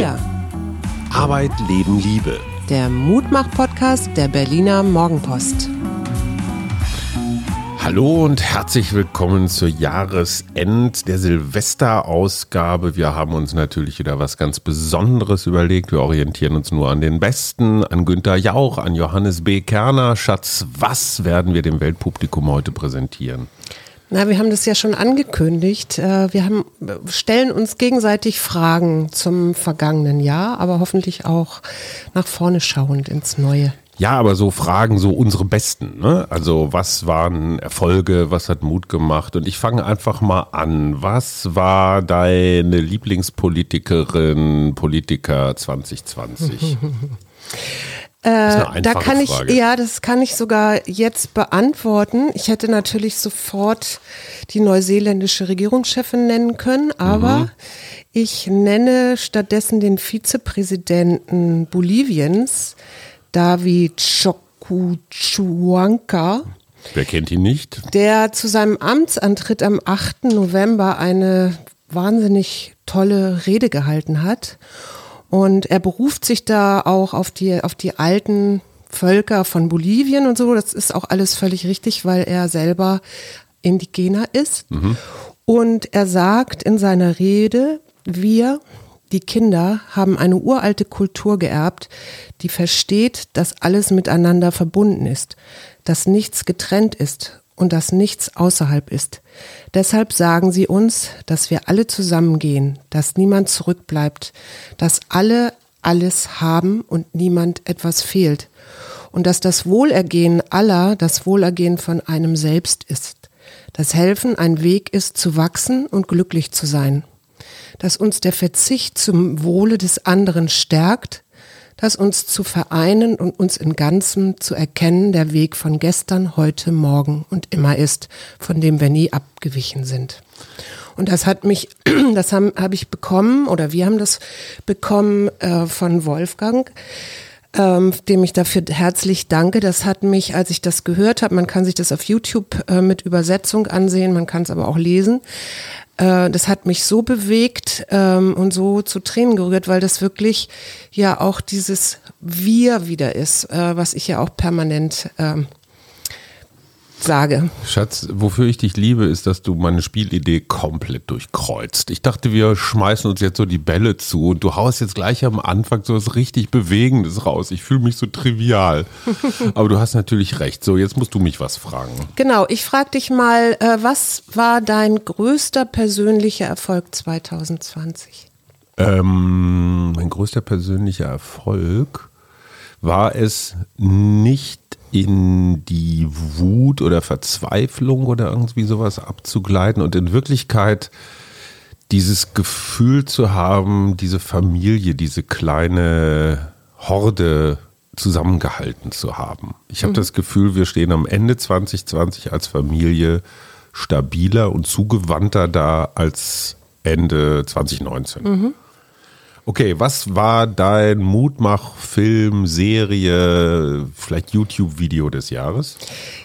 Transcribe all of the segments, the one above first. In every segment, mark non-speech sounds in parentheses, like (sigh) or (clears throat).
Wir. Arbeit, Leben, Liebe. Der Mutmach-Podcast der Berliner Morgenpost. Hallo und herzlich willkommen zur Jahresend der Silvesterausgabe. Wir haben uns natürlich wieder was ganz Besonderes überlegt. Wir orientieren uns nur an den Besten, an Günter Jauch, an Johannes B. Kerner. Schatz, was werden wir dem Weltpublikum heute präsentieren? Na, wir haben das ja schon angekündigt. Äh, wir haben, stellen uns gegenseitig Fragen zum vergangenen Jahr, aber hoffentlich auch nach vorne schauend ins Neue. Ja, aber so Fragen, so unsere besten. Ne? Also was waren Erfolge, was hat Mut gemacht? Und ich fange einfach mal an. Was war deine Lieblingspolitikerin, Politiker (laughs) 2020? Äh, da kann ich, Frage. ja, das kann ich sogar jetzt beantworten. Ich hätte natürlich sofort die neuseeländische Regierungschefin nennen können, aber mhm. ich nenne stattdessen den Vizepräsidenten Boliviens, David Chocuchuanca. Wer kennt ihn nicht? Der zu seinem Amtsantritt am 8. November eine wahnsinnig tolle Rede gehalten hat und er beruft sich da auch auf die, auf die alten Völker von Bolivien und so. Das ist auch alles völlig richtig, weil er selber Indigener ist. Mhm. Und er sagt in seiner Rede, wir, die Kinder, haben eine uralte Kultur geerbt, die versteht, dass alles miteinander verbunden ist, dass nichts getrennt ist und dass nichts außerhalb ist. Deshalb sagen sie uns, dass wir alle zusammengehen, dass niemand zurückbleibt, dass alle alles haben und niemand etwas fehlt und dass das Wohlergehen aller das Wohlergehen von einem selbst ist, dass Helfen ein Weg ist zu wachsen und glücklich zu sein, dass uns der Verzicht zum Wohle des anderen stärkt, dass uns zu vereinen und uns in Ganzem zu erkennen der Weg von gestern, heute, morgen und immer ist, von dem wir nie abgewichen sind. Und das hat mich, (clears throat) das habe hab ich bekommen oder wir haben das bekommen äh, von Wolfgang. Ähm, dem ich dafür herzlich danke. Das hat mich, als ich das gehört habe, man kann sich das auf YouTube äh, mit Übersetzung ansehen, man kann es aber auch lesen, äh, das hat mich so bewegt ähm, und so zu Tränen gerührt, weil das wirklich ja auch dieses Wir wieder ist, äh, was ich ja auch permanent ähm, sage. Schatz, wofür ich dich liebe, ist, dass du meine Spielidee komplett durchkreuzt. Ich dachte, wir schmeißen uns jetzt so die Bälle zu und du haust jetzt gleich am Anfang so was richtig Bewegendes raus. Ich fühle mich so trivial. (laughs) Aber du hast natürlich recht. So, jetzt musst du mich was fragen. Genau, ich frage dich mal, äh, was war dein größter persönlicher Erfolg 2020? Ähm, mein größter persönlicher Erfolg war es nicht in die Wut oder Verzweiflung oder irgendwie sowas abzugleiten und in Wirklichkeit dieses Gefühl zu haben, diese Familie, diese kleine Horde zusammengehalten zu haben. Ich habe mhm. das Gefühl, wir stehen am Ende 2020 als Familie stabiler und zugewandter da als Ende 2019. Mhm. Okay, was war dein Mutmach-Film, Serie, vielleicht YouTube-Video des Jahres?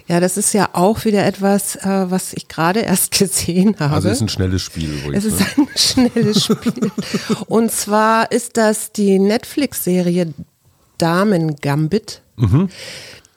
Ja, das ist ja auch wieder etwas, äh, was ich gerade (laughs) erst gesehen habe. Also es ist ein schnelles Spiel. Übrigens, es ist ne? ein (laughs) schnelles Spiel. Und zwar ist das die Netflix-Serie Damen Gambit. Mhm.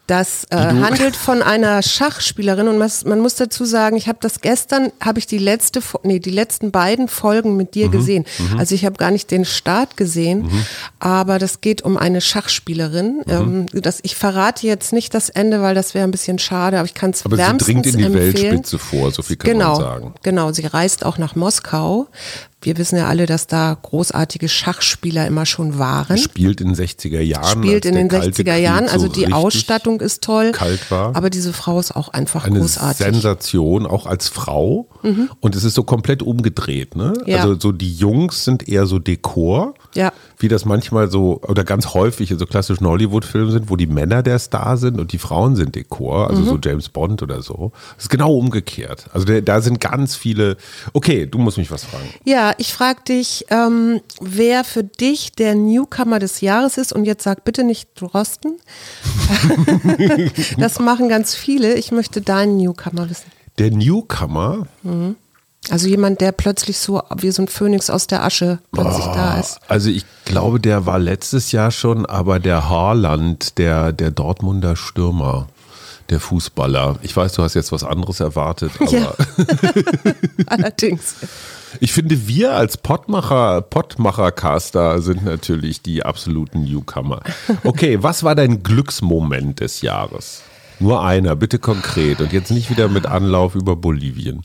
Das äh, handelt von einer Schachspielerin und man, man muss dazu sagen, ich habe das gestern, habe ich die letzte, nee, die letzten beiden Folgen mit dir mhm. gesehen. Mhm. Also ich habe gar nicht den Start gesehen, mhm. aber das geht um eine Schachspielerin. Mhm. Ähm, das, ich verrate jetzt nicht das Ende, weil das wäre ein bisschen schade, aber ich kann es wärmstens empfehlen. Aber sie dringt in die empfehlen. Weltspitze vor, so viel kann genau, man sagen. Genau, sie reist auch nach Moskau wir wissen ja alle, dass da großartige Schachspieler immer schon waren. Spielt in den 60er Jahren. Spielt in den 60er Jahren. Also die Ausstattung ist toll. Kalt war. Aber diese Frau ist auch einfach Eine großartig. Sensation, auch als Frau. Mhm. Und es ist so komplett umgedreht. Ne? Ja. Also so die Jungs sind eher so Dekor. Ja. Wie das manchmal so, oder ganz häufig in so klassischen Hollywood-Filmen sind, wo die Männer der Star sind und die Frauen sind Dekor. Also mhm. so James Bond oder so. Das ist genau umgekehrt. Also da sind ganz viele. Okay, du musst mich was fragen. Ja, ich frage dich, ähm, wer für dich der Newcomer des Jahres ist. Und jetzt sag bitte nicht Drosten. (laughs) das machen ganz viele. Ich möchte deinen Newcomer wissen. Der Newcomer? Mhm. Also jemand, der plötzlich so wie so ein Phönix aus der Asche plötzlich oh, da ist. Also ich glaube, der war letztes Jahr schon, aber der Haarland, der, der Dortmunder Stürmer, der Fußballer. Ich weiß, du hast jetzt was anderes erwartet, (laughs) aber. Ja. (laughs) Allerdings. Ich finde, wir als Pottmacher, Pottmacher-Caster sind natürlich die absoluten Newcomer. Okay, was war dein Glücksmoment des Jahres? Nur einer, bitte konkret und jetzt nicht wieder mit Anlauf über Bolivien.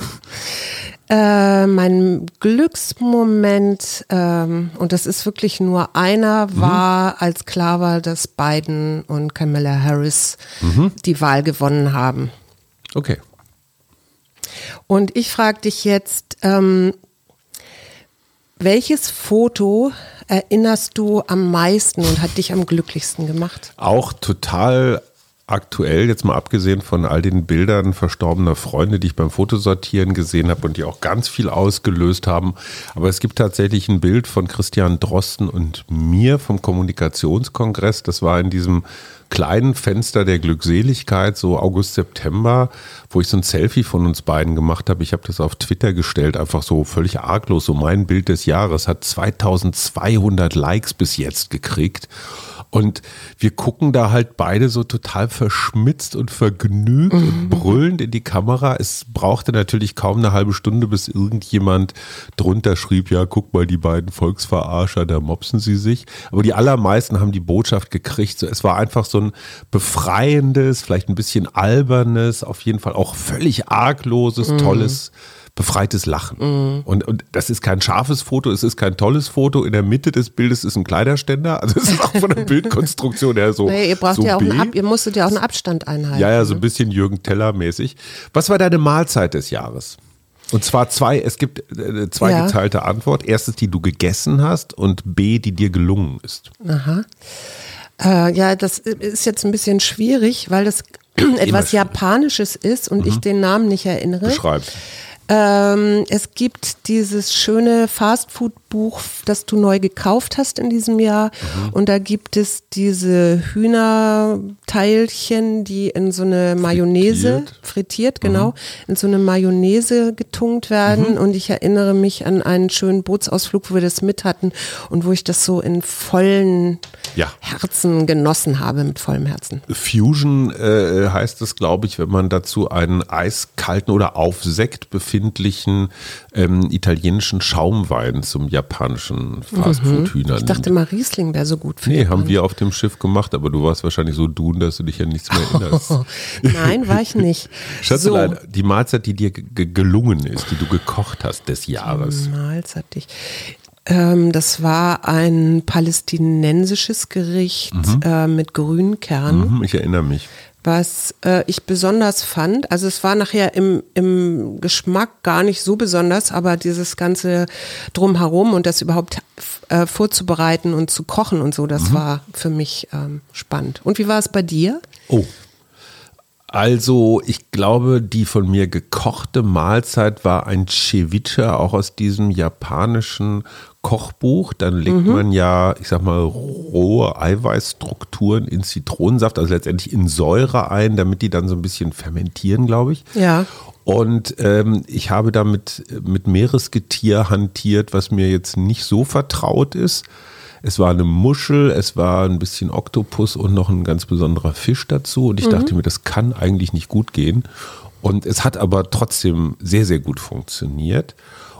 (laughs) äh, mein Glücksmoment, ähm, und das ist wirklich nur einer, mhm. war, mhm. als klar war, dass Biden und Kamala Harris mhm. die Wahl gewonnen haben. Okay. Und ich frage dich jetzt, ähm, welches Foto erinnerst du am meisten und hat dich am glücklichsten gemacht? Auch total aktuell, jetzt mal abgesehen von all den Bildern verstorbener Freunde, die ich beim Fotosortieren gesehen habe und die auch ganz viel ausgelöst haben. Aber es gibt tatsächlich ein Bild von Christian Drosten und mir vom Kommunikationskongress. Das war in diesem kleinen Fenster der Glückseligkeit, so August, September, wo ich so ein Selfie von uns beiden gemacht habe. Ich habe das auf Twitter gestellt, einfach so völlig arglos. So mein Bild des Jahres hat 2200 Likes bis jetzt gekriegt. Und wir gucken da halt beide so total verschmitzt und vergnügt mhm. und brüllend in die Kamera. Es brauchte natürlich kaum eine halbe Stunde, bis irgendjemand drunter schrieb, ja, guck mal, die beiden Volksverarscher, da mopsen sie sich. Aber die allermeisten haben die Botschaft gekriegt. So, es war einfach so ein befreiendes, vielleicht ein bisschen albernes, auf jeden Fall auch völlig argloses, mhm. tolles befreites Lachen. Mhm. Und, und das ist kein scharfes Foto, es ist kein tolles Foto. In der Mitte des Bildes ist ein Kleiderständer. Also es ist auch von der (laughs) Bildkonstruktion her so. Nee, ihr braucht so ja auch einen Ab, ihr musstet ja auch einen Abstand einhalten. Ja, ja, so ein ne? bisschen Jürgen Teller mäßig. Was war deine Mahlzeit des Jahres? Und zwar zwei, es gibt äh, zwei ja. geteilte Antwort. Erstens, die du gegessen hast und B, die dir gelungen ist. Aha. Äh, ja, das ist jetzt ein bisschen schwierig, weil das etwas Japanisches ist und mhm. ich den Namen nicht erinnere. Beschreib. Ähm, es gibt dieses schöne Fastfood-Buch, das du neu gekauft hast in diesem Jahr. Mhm. Und da gibt es diese Hühnerteilchen, die in so eine Mayonnaise, frittiert, frittiert genau, mhm. in so eine Mayonnaise getunkt werden. Mhm. Und ich erinnere mich an einen schönen Bootsausflug, wo wir das mit hatten und wo ich das so in vollen ja. Herzen genossen habe, mit vollem Herzen. Fusion äh, heißt es, glaube ich, wenn man dazu einen eiskalten oder auf Sekt befindlichen ähm, italienischen Schaumwein zum japanischen Fastfood-Hühnern. Ich dachte mal, Riesling wäre so gut für Nee, haben wir auf dem Schiff gemacht, aber du warst wahrscheinlich so dun, dass du dich ja nichts mehr erinnerst. Oh, (laughs) nein, war ich nicht. Schatzelein, so. die Mahlzeit, die dir gelungen ist, die du gekocht hast des Jahres. Die Mahlzeit, die ich ähm, das war ein palästinensisches Gericht mhm. äh, mit Grünkernen. Mhm, ich erinnere mich. Was äh, ich besonders fand, also es war nachher im, im Geschmack gar nicht so besonders, aber dieses ganze drumherum und das überhaupt äh, vorzubereiten und zu kochen und so, das mhm. war für mich ähm, spannend. Und wie war es bei dir? Oh, also, ich glaube, die von mir gekochte Mahlzeit war ein Ceviche, auch aus diesem japanischen Kochbuch. Dann legt mhm. man ja, ich sag mal, rohe Eiweißstrukturen in Zitronensaft, also letztendlich in Säure ein, damit die dann so ein bisschen fermentieren, glaube ich. Ja. Und ähm, ich habe damit mit Meeresgetier hantiert, was mir jetzt nicht so vertraut ist. Es war eine Muschel, es war ein bisschen Oktopus und noch ein ganz besonderer Fisch dazu. Und ich mhm. dachte mir, das kann eigentlich nicht gut gehen. Und es hat aber trotzdem sehr, sehr gut funktioniert.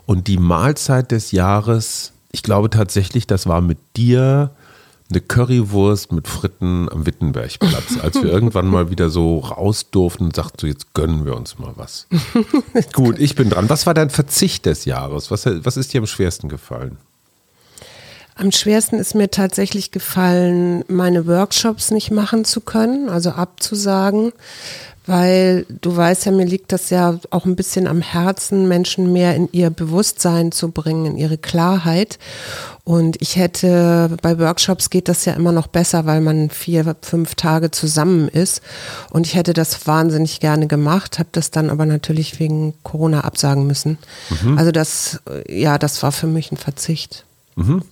Und die Mahlzeit des Jahres, ich glaube tatsächlich, das war mit dir eine Currywurst mit Fritten am Wittenbergplatz, als wir (laughs) irgendwann mal wieder so raus durften und sagten, so jetzt gönnen wir uns mal was. (laughs) Gut, ich bin dran. Was war dein Verzicht des Jahres? Was, was ist dir am schwersten gefallen? Am schwersten ist mir tatsächlich gefallen, meine Workshops nicht machen zu können, also abzusagen, weil du weißt ja, mir liegt das ja auch ein bisschen am Herzen, Menschen mehr in ihr Bewusstsein zu bringen, in ihre Klarheit. Und ich hätte, bei Workshops geht das ja immer noch besser, weil man vier, fünf Tage zusammen ist. Und ich hätte das wahnsinnig gerne gemacht, habe das dann aber natürlich wegen Corona absagen müssen. Mhm. Also das, ja, das war für mich ein Verzicht. Mhm.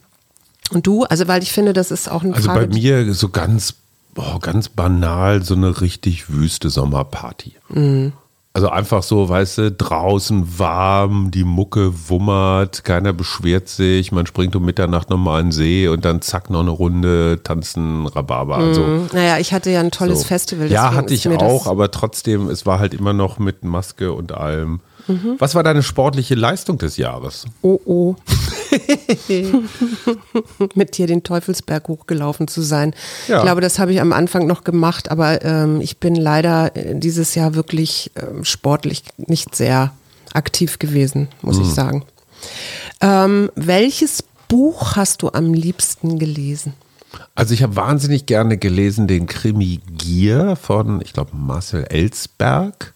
Und du? Also, weil ich finde, das ist auch ein Also Frage, bei mir so ganz, oh, ganz banal so eine richtig wüste Sommerparty. Mhm. Also einfach so, weißt du, draußen warm, die Mucke wummert, keiner beschwert sich, man springt um Mitternacht nochmal in den See und dann zack, noch eine Runde, tanzen, Rhabarber. Also, Mhm. Naja, ich hatte ja ein tolles so. Festival. Ja, hatte ich auch, aber trotzdem, es war halt immer noch mit Maske und allem. Mhm. Was war deine sportliche Leistung des Jahres? Oh oh. (laughs) (laughs) Mit dir den Teufelsberg hochgelaufen zu sein. Ja. Ich glaube, das habe ich am Anfang noch gemacht, aber ähm, ich bin leider äh, dieses Jahr wirklich ähm, sportlich nicht sehr aktiv gewesen, muss Mhm. ich sagen. Ähm, welches Buch hast du am liebsten gelesen? Also ich habe wahnsinnig gerne gelesen den Krimi Gier von, ich glaube, Marcel Ellsberg,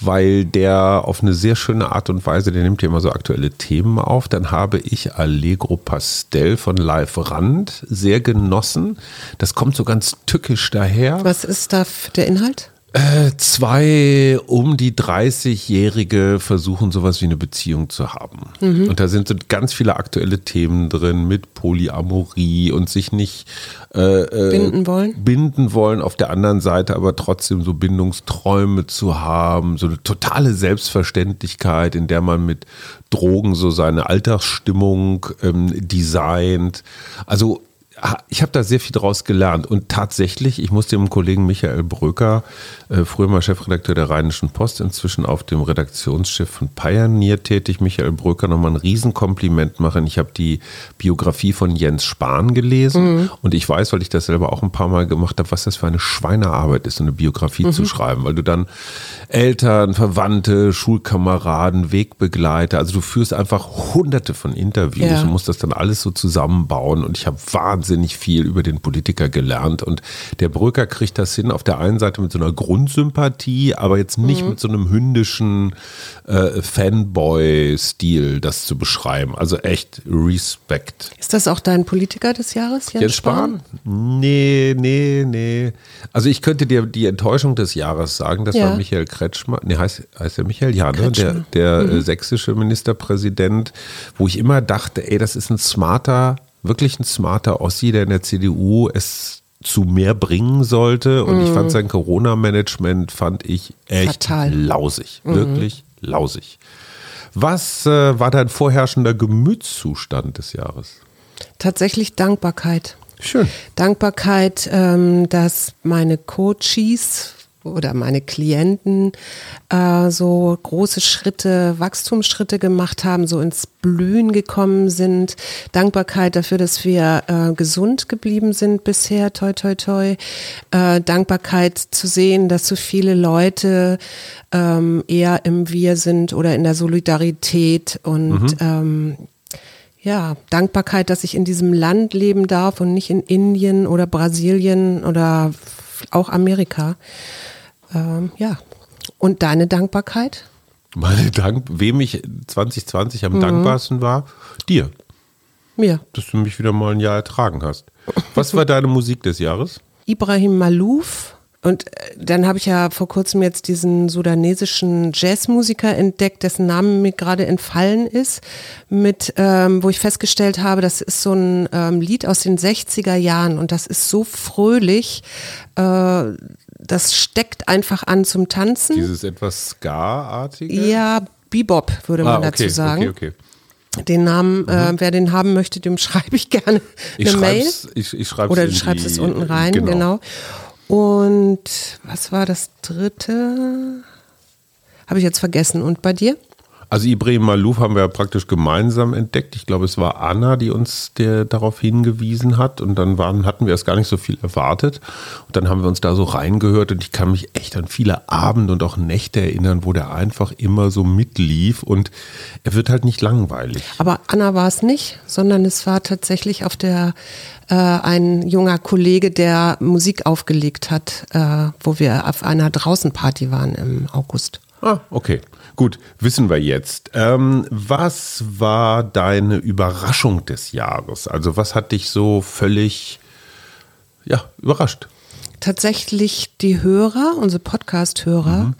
weil der auf eine sehr schöne Art und Weise, der nimmt ja immer so aktuelle Themen auf. Dann habe ich Allegro Pastel von Live Rand sehr genossen. Das kommt so ganz tückisch daher. Was ist da der Inhalt? Äh, zwei um die 30-Jährige versuchen sowas wie eine Beziehung zu haben. Und da sind so ganz viele aktuelle Themen drin mit Polyamorie und sich nicht äh, äh, Binden wollen? binden wollen, auf der anderen Seite aber trotzdem so Bindungsträume zu haben, so eine totale Selbstverständlichkeit, in der man mit Drogen so seine Alltagsstimmung ähm, designt. Also ich habe da sehr viel draus gelernt und tatsächlich, ich muss dem Kollegen Michael Bröker, früher mal Chefredakteur der Rheinischen Post, inzwischen auf dem Redaktionsschiff von Pioneer tätig, Michael Bröker nochmal ein Riesenkompliment machen. Ich habe die Biografie von Jens Spahn gelesen und ich weiß, weil ich das selber auch ein paar Mal gemacht habe, was das für eine Schweinearbeit ist, so eine Biografie zu schreiben, weil du dann Eltern, Verwandte, Schulkameraden, Wegbegleiter, also du führst einfach hunderte von Interviews Ja. und musst das dann alles so zusammenbauen und ich habe wahnsinnig viel über den Politiker gelernt und der Brücker kriegt das hin auf der einen Seite mit so einer Grundsympathie, aber jetzt nicht mit so einem hündischen äh, Fanboy-Stil das zu beschreiben. Also echt Respekt. Ist das auch dein Politiker des Jahres, Jens, Jens Spahn? Nee, nee, nee. Also ich könnte dir die Enttäuschung des Jahres sagen, das Ja. war Michael Kretschmer, nee, heißt, heißt der Michael? Ja, ne? der, Kretschmer. der äh, sächsische Ministerpräsident, wo ich immer dachte, ey, das ist ein smarter, wirklich ein smarter Ossi, der in der CDU es zu mehr bringen sollte. Und ich fand sein Corona-Management, fand ich echt Fatal. lausig. Wirklich lausig. Was äh, war dein vorherrschender Gemütszustand des Jahres? Tatsächlich Dankbarkeit. Schön. Dankbarkeit, ähm, dass meine Coaches oder meine Klienten äh, so große Schritte, Wachstumsschritte gemacht haben, so ins Blühen gekommen sind. Dankbarkeit dafür, dass wir äh, gesund geblieben sind bisher, toi, toi, toi. Äh, Dankbarkeit zu sehen, dass so viele Leute ähm, eher im Wir sind oder in der Solidarität und ähm, ja, Dankbarkeit, dass ich in diesem Land leben darf und nicht in Indien oder Brasilien oder auch Amerika. Ähm, ja. Und deine Dankbarkeit? Meine Dank, wem ich 2020 Mhm. am dankbarsten war? Dir, Mir. dass du mich wieder mal ein Jahr ertragen hast. Was war deine Musik des Jahres? Ibrahim Malouf. Und äh, dann habe ich ja vor kurzem jetzt diesen sudanesischen Jazzmusiker entdeckt, dessen Name mir gerade entfallen ist, mit, ähm, wo ich festgestellt habe, das ist so ein ähm, Lied aus den 60er Jahren und das ist so fröhlich, äh, das steckt einfach an zum Tanzen. Dieses etwas Ska-artige? Ja, Bebop würde man ah, okay, dazu sagen. Okay, okay. Den Namen, äh, wer den haben möchte, dem (laughs) schreibe ich gerne Ich eine Mail. schreib's, ich, ich schreib's Oder du schreibst die, es unten rein, genau. Und was war das dritte? Habe ich jetzt vergessen. Und bei dir? Also Ibrahim Malouf haben wir ja praktisch gemeinsam entdeckt. Ich glaube, es war Anna, die uns der, darauf hingewiesen hat. Und dann waren, hatten wir erst gar nicht so viel erwartet. Und dann haben wir uns da so reingehört. Und ich kann mich echt an viele Abende und auch Nächte erinnern, wo der einfach immer so mitlief. Und er wird halt nicht langweilig. Aber Anna war es nicht, sondern es war tatsächlich auf der äh, ein junger Kollege, der Musik aufgelegt hat, äh, wo wir auf einer Draußenparty waren im August. Ah, okay. Gut, wissen wir jetzt. Ähm, was war deine Überraschung des Jahres? Also was hat dich so völlig ja, überrascht? tatsächlich die Hörer, unsere Podcast-Hörer,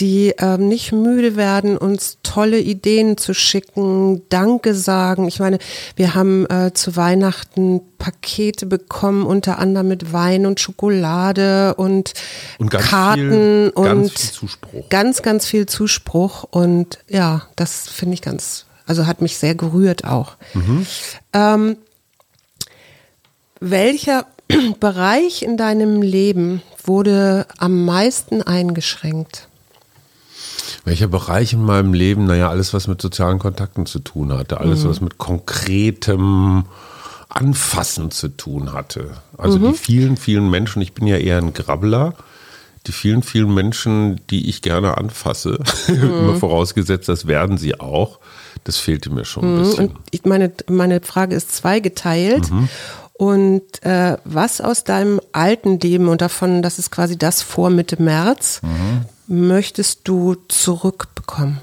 die ähm, nicht müde werden, uns tolle Ideen zu schicken, Danke sagen. Ich meine, wir haben äh, zu Weihnachten Pakete bekommen, unter anderem mit Wein und Schokolade und, Und Karten viel- und ganz viel Zuspruch. Ganz, ganz viel Zuspruch und ja, das finde ich ganz, also hat mich sehr gerührt auch. Ähm, welcher (clears throat) Bereich in deinem Leben wurde am meisten eingeschränkt? Welcher Bereich in meinem Leben? Naja, alles, was mit sozialen Kontakten zu tun hatte. Alles, was mit konkretem Anfassen zu tun hatte. Also die vielen, vielen Menschen, ich bin ja eher ein Grabbler, die vielen, vielen Menschen, die ich gerne anfasse, (laughs) immer vorausgesetzt, das werden sie auch, das fehlte mir schon ein bisschen. Und ich meine, meine Frage ist zweigeteilt. Und äh, was aus deinem alten Leben und davon, das ist quasi das vor Mitte März, möchtest du zurückbekommen?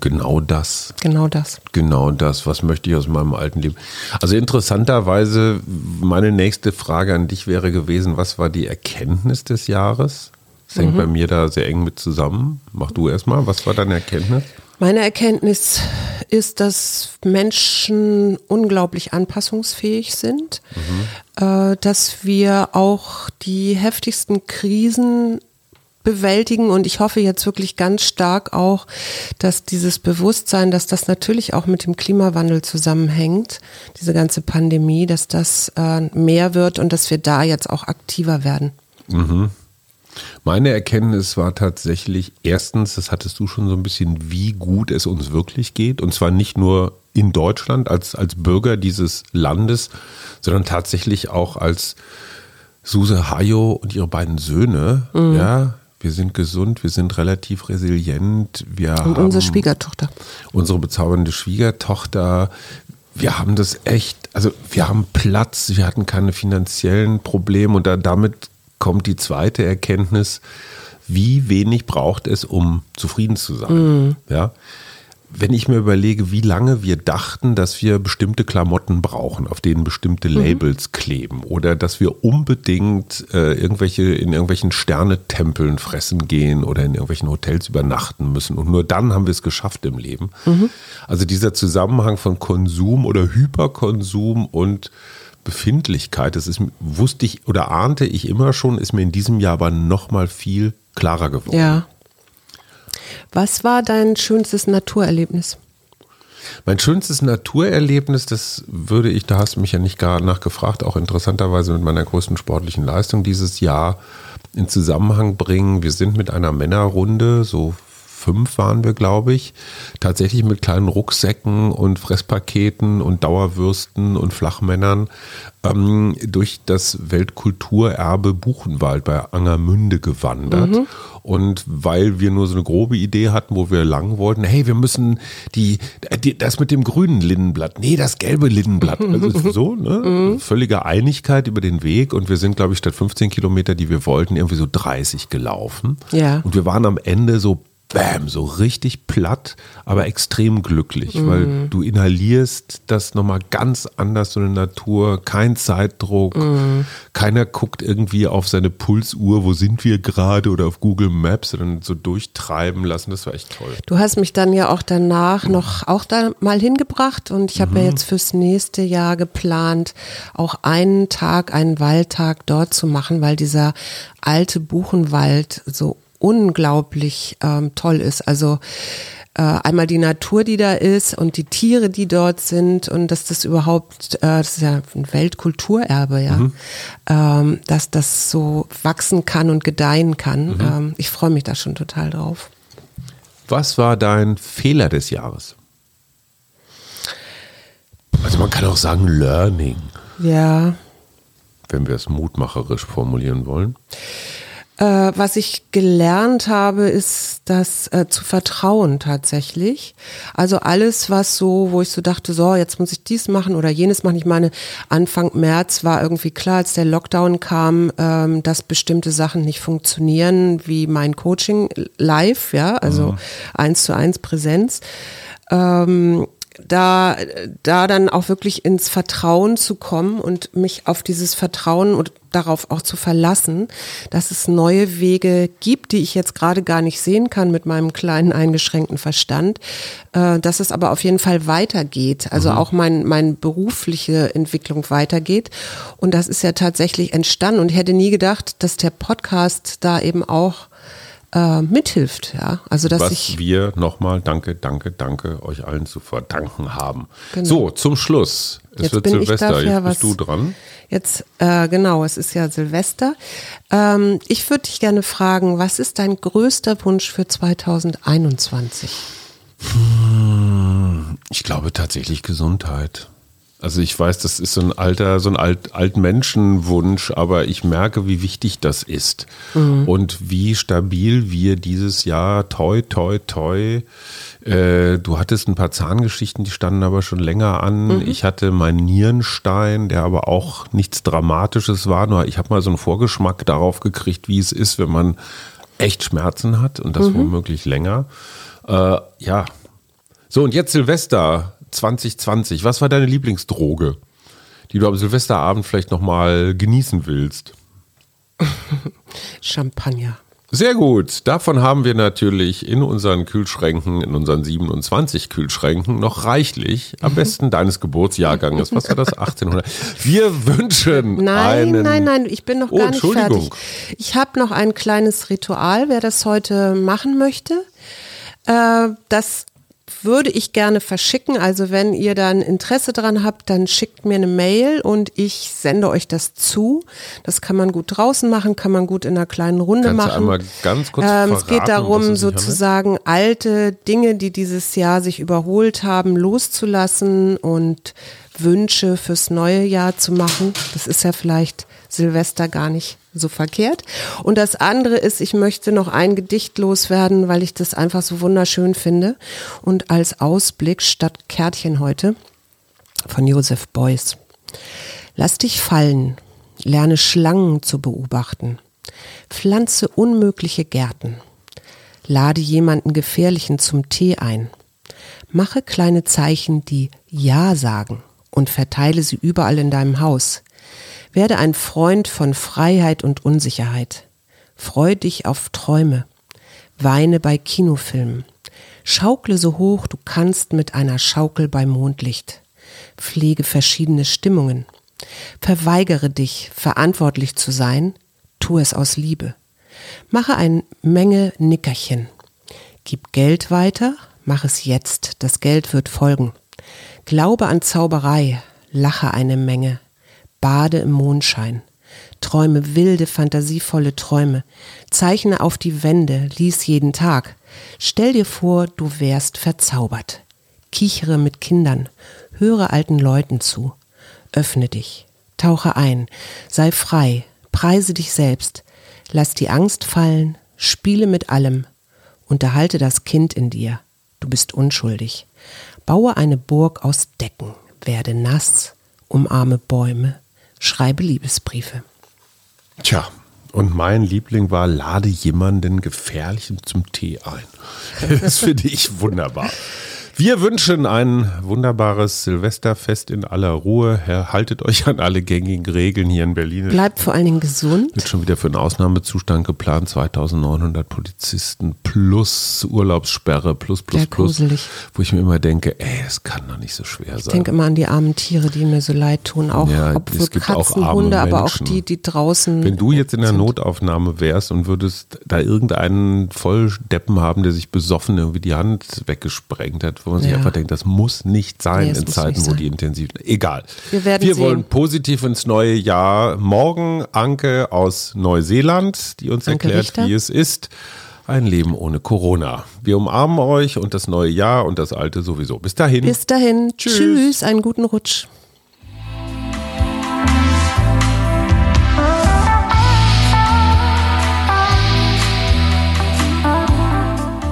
Genau das. Genau das. Genau das, was möchte ich aus meinem alten Leben. Also interessanterweise, meine nächste Frage an dich wäre gewesen, was war die Erkenntnis des Jahres? Das hängt bei mir da sehr eng mit zusammen. Mach du erstmal, was war deine Erkenntnis? Meine Erkenntnis ist, dass Menschen unglaublich anpassungsfähig sind, äh, dass wir auch die heftigsten Krisen bewältigen. Und ich hoffe jetzt wirklich ganz stark auch, dass dieses Bewusstsein, dass das natürlich auch mit dem Klimawandel zusammenhängt, diese ganze Pandemie, dass das äh, mehr wird und dass wir da jetzt auch aktiver werden. Meine Erkenntnis war tatsächlich, erstens, das hattest du schon so ein bisschen, wie gut es uns wirklich geht. Und zwar nicht nur in Deutschland als, als Bürger dieses Landes, sondern tatsächlich auch als Suse Hayo und ihre beiden Söhne. Ja, wir sind gesund, wir sind relativ resilient. Wir Und haben unsere Schwiegertochter. unsere bezaubernde Schwiegertochter. Wir haben das echt, also wir haben Platz, wir hatten keine finanziellen Probleme und da, damit kommt die zweite Erkenntnis, wie wenig braucht es, um zufrieden zu sein. Ja? Wenn ich mir überlege, wie lange wir dachten, dass wir bestimmte Klamotten brauchen, auf denen bestimmte Labels kleben oder dass wir unbedingt äh, irgendwelche in irgendwelchen Sternetempeln fressen gehen oder in irgendwelchen Hotels übernachten müssen und nur dann haben wir es geschafft im Leben. Also dieser Zusammenhang von Konsum oder Hyperkonsum und Befindlichkeit, das ist, wusste ich oder ahnte ich immer schon, ist mir in diesem Jahr aber noch mal viel klarer geworden. Ja. Was war dein schönstes Naturerlebnis? Mein schönstes Naturerlebnis, das würde ich, da hast du mich ja nicht gar nachgefragt, auch interessanterweise mit meiner größten sportlichen Leistung dieses Jahr in Zusammenhang bringen. Wir sind mit einer Männerrunde, so fünf waren wir, glaube ich, tatsächlich mit kleinen Rucksäcken und Fresspaketen und Dauerwürsten und Flachmännern ähm, durch das Weltkulturerbe Buchenwald bei Angermünde gewandert. Und weil wir nur so eine grobe Idee hatten, wo wir lang wollten, hey, wir müssen die, die das mit dem grünen Lindenblatt, nee, das gelbe Lindenblatt. (laughs) Also so, ne? Völlige Einigkeit über den Weg. Und wir sind, glaube ich, statt 15 Kilometer, die wir wollten, irgendwie so 30 gelaufen. Ja. Und wir waren am Ende so Bam, so richtig platt, aber extrem glücklich, weil du inhalierst das nochmal ganz anders, so eine Natur, kein Zeitdruck, keiner guckt irgendwie auf seine Pulsuhr, wo sind wir gerade oder auf Google Maps, sondern so durchtreiben lassen, das war echt toll. Du hast mich dann ja auch danach noch auch da mal hingebracht und ich habe ja jetzt fürs nächste Jahr geplant, auch einen Tag, einen Waldtag dort zu machen, weil dieser alte Buchenwald so unglaublich ähm, toll ist. Also äh, einmal die Natur, die da ist und die Tiere, die dort sind und dass das überhaupt, äh, das ist ja ein Weltkulturerbe, ja, ähm, dass das so wachsen kann und gedeihen kann. Ähm, ich freue mich da schon total drauf. Was war dein Fehler des Jahres? Also man kann auch sagen Learning, Ja, wenn wir es mutmacherisch formulieren wollen. Äh, was ich gelernt habe, ist das äh, zu vertrauen tatsächlich. Also alles, was so, wo ich so dachte, so, jetzt muss ich dies machen oder jenes machen. Ich meine, Anfang März war irgendwie klar, als der Lockdown kam, ähm, dass bestimmte Sachen nicht funktionieren, wie mein Coaching live, ja, also eins zu eins Präsenz. Ähm, da, da dann auch wirklich ins Vertrauen zu kommen und mich auf dieses Vertrauen und darauf auch zu verlassen, dass es neue Wege gibt, die ich jetzt gerade gar nicht sehen kann mit meinem kleinen eingeschränkten Verstand, äh, dass es aber auf jeden Fall weitergeht, also mhm. auch mein, meine berufliche Entwicklung weitergeht. Und das ist ja tatsächlich entstanden und ich hätte nie gedacht, dass der Podcast da eben auch äh, mithilft. Ja? Also, dass Was wir nochmal, danke, danke, danke, euch allen zu verdanken haben. Genau. So, zum Schluss. Es jetzt wird bin Silvester, ich jetzt was, bist du dran. Jetzt, äh, genau, es ist ja Silvester. Ähm, ich würde dich gerne fragen, was ist dein größter Wunsch für 2021? Hm, ich glaube tatsächlich Gesundheit. Also ich weiß, das ist so ein alter, so ein alt, Altmenschenwunsch, aber ich merke, wie wichtig das ist mhm. und wie stabil wir dieses Jahr toi, toi, toi. Äh, du hattest ein paar Zahngeschichten, die standen aber schon länger an. Mhm. Ich hatte meinen Nierenstein, der aber auch nichts Dramatisches war. Nur ich habe mal so einen Vorgeschmack darauf gekriegt, wie es ist, wenn man echt Schmerzen hat und das mhm. womöglich länger. Äh, ja. So, und jetzt Silvester 2020. Was war deine Lieblingsdroge, die du am Silvesterabend vielleicht nochmal genießen willst? (laughs) Champagner. Sehr gut. Davon haben wir natürlich in unseren Kühlschränken, in unseren 27 Kühlschränken noch reichlich. Am mhm. besten deines Geburtsjahrganges. Was war das? (laughs) 1800. Wir wünschen nein, einen. Nein, nein, nein, ich bin noch oh, gar nicht fertig. Ich habe noch ein kleines Ritual, wer das heute machen möchte. Äh, das würde ich gerne verschicken. Also wenn ihr dann Interesse dran habt, dann schickt mir eine Mail und ich sende euch das zu. Das kann man gut draußen machen, kann man gut in einer kleinen Runde Kannst machen. Einmal ganz kurz ähm, verraten, es geht darum, sozusagen alte Dinge, die dieses Jahr sich überholt haben, loszulassen und Wünsche fürs neue Jahr zu machen. Das ist ja vielleicht Silvester gar nicht so verkehrt. Und das andere ist, ich möchte noch ein Gedicht loswerden, weil ich das einfach so wunderschön finde. Und als Ausblick statt Kärtchen heute von Joseph Beuys. Lass dich fallen, lerne Schlangen zu beobachten, pflanze unmögliche Gärten, lade jemanden Gefährlichen zum Tee ein, mache kleine Zeichen, die Ja sagen und verteile sie überall in deinem Haus. Werde ein Freund von Freiheit und Unsicherheit. Freu dich auf Träume. Weine bei Kinofilmen. Schaukle so hoch du kannst mit einer Schaukel bei Mondlicht. Pflege verschiedene Stimmungen. Verweigere dich, verantwortlich zu sein. Tu es aus Liebe. Mache eine Menge Nickerchen. Gib Geld weiter, mach es jetzt, das Geld wird folgen. Glaube an Zauberei, lache eine Menge bade im Mondschein. Träume wilde, fantasievolle Träume. Zeichne auf die Wände, lies jeden Tag. Stell dir vor, du wärst verzaubert. Kichere mit Kindern, höre alten Leuten zu. Öffne dich, tauche ein, sei frei, preise dich selbst. Lass die Angst fallen, spiele mit allem. Unterhalte das Kind in dir. Du bist unschuldig. Baue eine Burg aus Decken, werde nass, umarme Bäume, schreibe Liebesbriefe. Tja, und mein Liebling war, lade jemanden Gefährlichen zum Tee ein. (laughs) Das finde ich wunderbar. Wir wünschen ein wunderbares Silvesterfest in aller Ruhe. Haltet euch an alle gängigen Regeln hier in Berlin. Bleibt vor allen Dingen gesund. Wird schon wieder für einen Ausnahmezustand geplant. 2900 Polizisten plus Urlaubssperre plus plus Sehr plus. Gruselig. Wo ich mir immer denke, ey, es kann doch nicht so schwer sein. Ich denke immer an die armen Tiere, die mir so leid tun. Auch ja, ob für Katzen, Hunde, aber auch die, die draußen. Wenn du jetzt in der Notaufnahme wärst und würdest da irgendeinen Volldeppen haben, der sich besoffen irgendwie die Hand weggesprengt hat, wo man sich einfach denkt, das muss nicht sein nee, in Zeiten, wo die intensiv. Egal. Wir, werden Wir sehen. wollen positiv ins neue Jahr. Morgen Anke aus Neuseeland, die uns Anke erklärt, Richter. wie es ist. Ein Leben ohne Corona. Wir umarmen euch und das neue Jahr und das alte sowieso. Bis dahin. Bis dahin. Tschüss. Tschüss. Einen guten Rutsch.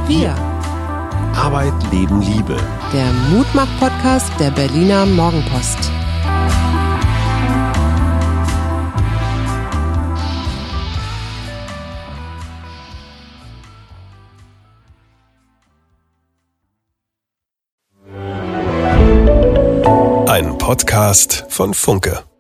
Wir. Arbeit, Leben, Liebe. Der Mutmach-Podcast der Berliner Morgenpost. Podcast von Funke.